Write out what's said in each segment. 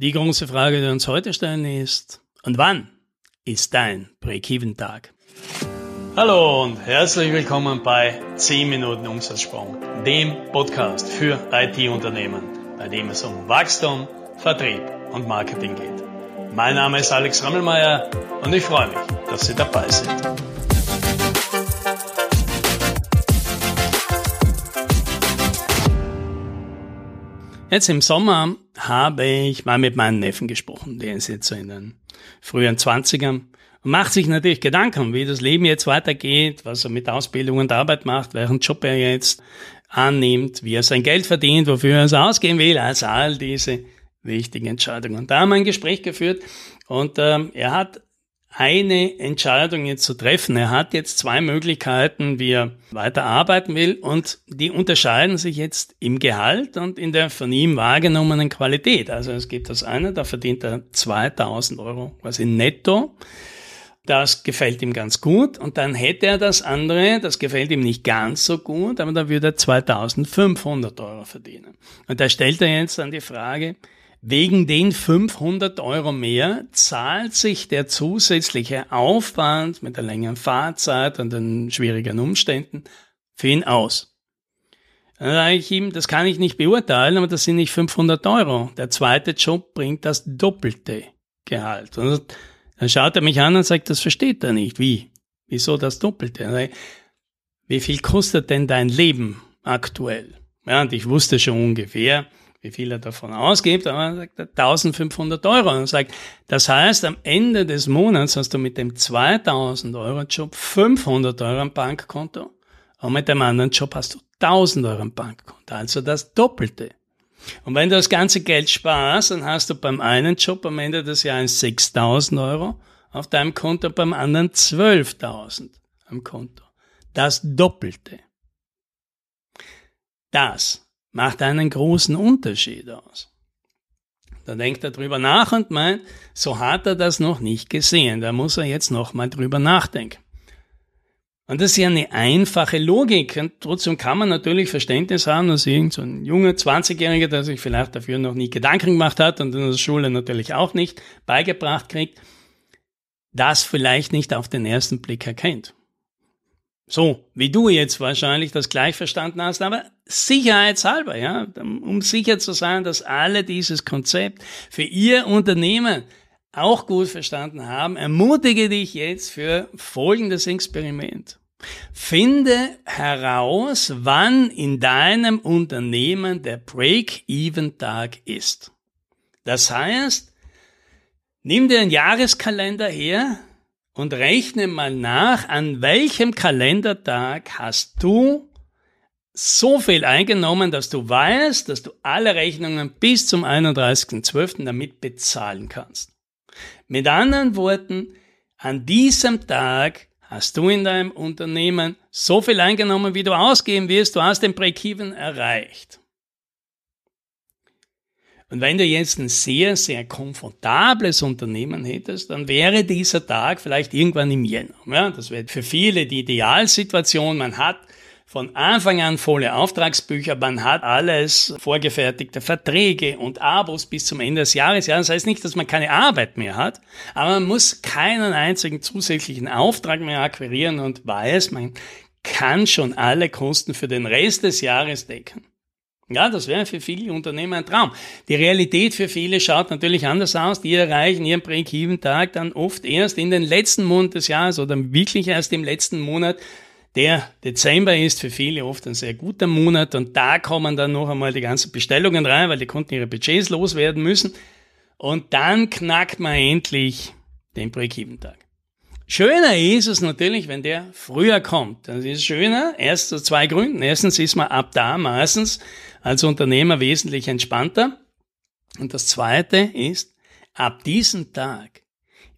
Die große Frage, die uns heute stellen, ist, und wann ist dein Break-Even-Tag? Hallo und herzlich willkommen bei 10 Minuten Umsatzsprung, dem Podcast für IT-Unternehmen, bei dem es um Wachstum, Vertrieb und Marketing geht. Mein Name ist Alex Rammelmeier und ich freue mich, dass Sie dabei sind. Jetzt im Sommer habe ich mal mit meinem Neffen gesprochen. Der ist jetzt so in den frühen Zwanzigern und macht sich natürlich Gedanken, wie das Leben jetzt weitergeht, was er mit Ausbildung und Arbeit macht, welchen Job er jetzt annimmt, wie er sein Geld verdient, wofür er es ausgeben will, also all diese wichtigen Entscheidungen. Und da haben wir ein Gespräch geführt und ähm, er hat eine Entscheidung jetzt zu treffen. Er hat jetzt zwei Möglichkeiten, wie er weiter arbeiten will und die unterscheiden sich jetzt im Gehalt und in der von ihm wahrgenommenen Qualität. Also es gibt das eine, da verdient er 2000 Euro quasi netto. Das gefällt ihm ganz gut. Und dann hätte er das andere, das gefällt ihm nicht ganz so gut, aber da würde er 2500 Euro verdienen. Und da stellt er jetzt dann die Frage, Wegen den 500 Euro mehr zahlt sich der zusätzliche Aufwand mit der längeren Fahrzeit und den schwierigen Umständen für ihn aus. Dann sage ich ihm, das kann ich nicht beurteilen, aber das sind nicht 500 Euro. Der zweite Job bringt das doppelte Gehalt. Und dann schaut er mich an und sagt, das versteht er nicht. Wie? Wieso das doppelte? Wie viel kostet denn dein Leben aktuell? Ja, und ich wusste schon ungefähr, wie viel er davon ausgibt, aber sagt er 1500 Euro und sagt, das heißt, am Ende des Monats hast du mit dem 2000 Euro Job 500 Euro am Bankkonto und mit dem anderen Job hast du 1000 Euro am Bankkonto, also das Doppelte. Und wenn du das ganze Geld sparst, dann hast du beim einen Job am Ende des Jahres 6000 Euro auf deinem Konto, beim anderen 12.000 am Konto. Das Doppelte. Das macht einen großen Unterschied aus. Da denkt er drüber nach und meint, so hat er das noch nicht gesehen. Da muss er jetzt nochmal drüber nachdenken. Und das ist ja eine einfache Logik. Und trotzdem kann man natürlich Verständnis haben, dass irgend so ein junger 20-Jähriger, der sich vielleicht dafür noch nie Gedanken gemacht hat und in der Schule natürlich auch nicht beigebracht kriegt, das vielleicht nicht auf den ersten Blick erkennt. So, wie du jetzt wahrscheinlich das gleich verstanden hast, aber sicherheitshalber, ja, um sicher zu sein, dass alle dieses Konzept für ihr Unternehmen auch gut verstanden haben, ermutige dich jetzt für folgendes Experiment. Finde heraus, wann in deinem Unternehmen der Break-Even-Tag ist. Das heißt, nimm dir einen Jahreskalender her, und rechne mal nach, an welchem Kalendertag hast du so viel eingenommen, dass du weißt, dass du alle Rechnungen bis zum 31.12. damit bezahlen kannst. Mit anderen Worten, an diesem Tag hast du in deinem Unternehmen so viel eingenommen, wie du ausgeben wirst, du hast den Break-Even erreicht. Und wenn du jetzt ein sehr, sehr komfortables Unternehmen hättest, dann wäre dieser Tag vielleicht irgendwann im Jänner. Ja, das wäre für viele die Idealsituation. Man hat von Anfang an volle Auftragsbücher, man hat alles vorgefertigte Verträge und Abos bis zum Ende des Jahres. Ja, das heißt nicht, dass man keine Arbeit mehr hat, aber man muss keinen einzigen zusätzlichen Auftrag mehr akquirieren und weiß, man kann schon alle Kosten für den Rest des Jahres decken. Ja, das wäre für viele Unternehmer ein Traum. Die Realität für viele schaut natürlich anders aus. Die erreichen ihren Break-Even-Tag dann oft erst in den letzten Monat des Jahres oder wirklich erst im letzten Monat. Der Dezember ist für viele oft ein sehr guter Monat und da kommen dann noch einmal die ganzen Bestellungen rein, weil die Kunden ihre Budgets loswerden müssen. Und dann knackt man endlich den Break-Even-Tag. Schöner ist es natürlich, wenn der früher kommt. Das ist schöner, erst aus zwei Gründen. Erstens ist man ab da meistens als Unternehmer wesentlich entspannter. Und das zweite ist, ab diesem Tag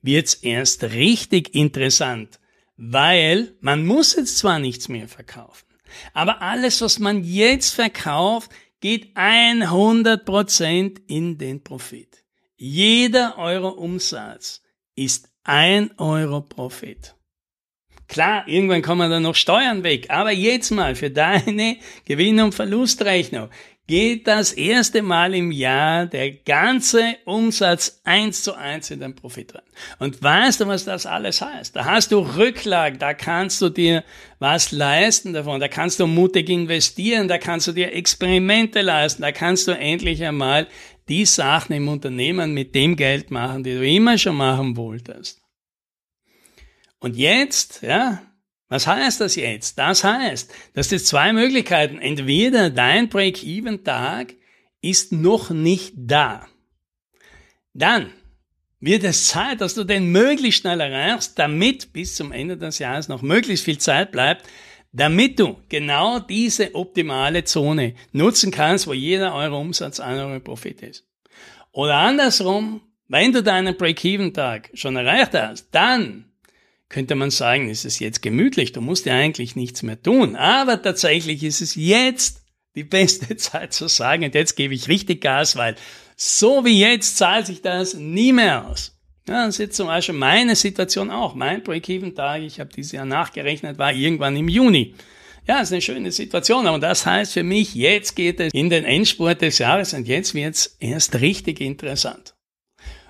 wird's erst richtig interessant, weil man muss jetzt zwar nichts mehr verkaufen, aber alles, was man jetzt verkauft, geht 100% in den Profit. Jeder Euro Umsatz ist ein Euro Profit. Klar, irgendwann kommen dann noch Steuern weg, aber jetzt mal für deine Gewinn- und Verlustrechnung geht das erste Mal im Jahr der ganze Umsatz eins zu eins in den Profit rein. Und weißt du, was das alles heißt? Da hast du Rücklagen, da kannst du dir was leisten davon, da kannst du mutig investieren, da kannst du dir Experimente leisten, da kannst du endlich einmal die Sachen im Unternehmen mit dem Geld machen, die du immer schon machen wolltest. Und jetzt, ja, was heißt das jetzt? Das heißt, dass es zwei Möglichkeiten. Entweder dein Break-Even-Tag ist noch nicht da. Dann wird es Zeit, dass du den möglichst schnell erreichst, damit bis zum Ende des Jahres noch möglichst viel Zeit bleibt, damit du genau diese optimale Zone nutzen kannst, wo jeder Euro Umsatz ein Euro Profit ist. Oder andersrum, wenn du deinen Break-Even-Tag schon erreicht hast, dann könnte man sagen, ist es jetzt gemütlich, du musst ja eigentlich nichts mehr tun. Aber tatsächlich ist es jetzt die beste Zeit zu sagen, und jetzt gebe ich richtig Gas, weil so wie jetzt zahlt sich das nie mehr aus. Ja, das ist jetzt zum Beispiel meine Situation auch. Mein Break-Even-Tag, ich habe dieses Jahr nachgerechnet, war irgendwann im Juni. Ja, ist eine schöne Situation, aber das heißt für mich, jetzt geht es in den Endspurt des Jahres und jetzt wird es erst richtig interessant.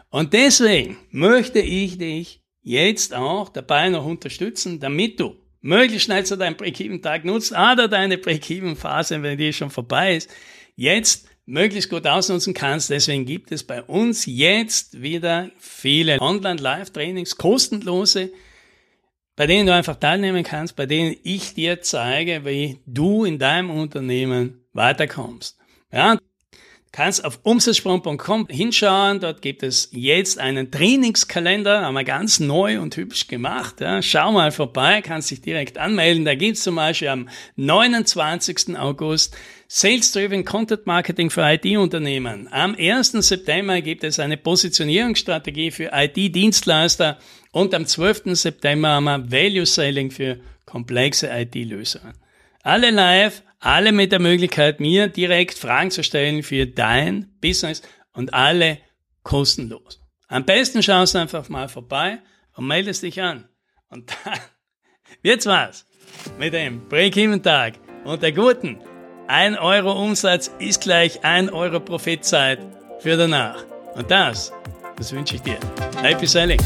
Und deswegen möchte ich dich jetzt auch dabei noch unterstützen, damit du möglichst schnell zu deinem Break-Even-Tag nutzt oder deine Break-Even-Phase, wenn die schon vorbei ist, jetzt möglichst gut ausnutzen kannst. Deswegen gibt es bei uns jetzt wieder viele Online-Live-Trainings, kostenlose, bei denen du einfach teilnehmen kannst, bei denen ich dir zeige, wie du in deinem Unternehmen weiterkommst. Ja, kannst auf umsatzsprung.com hinschauen. Dort gibt es jetzt einen Trainingskalender, haben wir ganz neu und hübsch gemacht. Ja. Schau mal vorbei, kannst dich direkt anmelden. Da gibt es zum Beispiel am 29. August Sales Driven Content Marketing für IT-Unternehmen. Am 1. September gibt es eine Positionierungsstrategie für IT-Dienstleister und am 12. September haben wir Value Selling für komplexe IT-Lösungen. Alle live, alle mit der Möglichkeit, mir direkt Fragen zu stellen für dein Business und alle kostenlos. Am besten schaust du einfach mal vorbei und meldest dich an. Und dann wird's was mit dem Break-Even-Tag und der guten 1 Euro Umsatz ist gleich 1 Euro Profitzeit für danach. Und das, das wünsche ich dir. Happy Selling!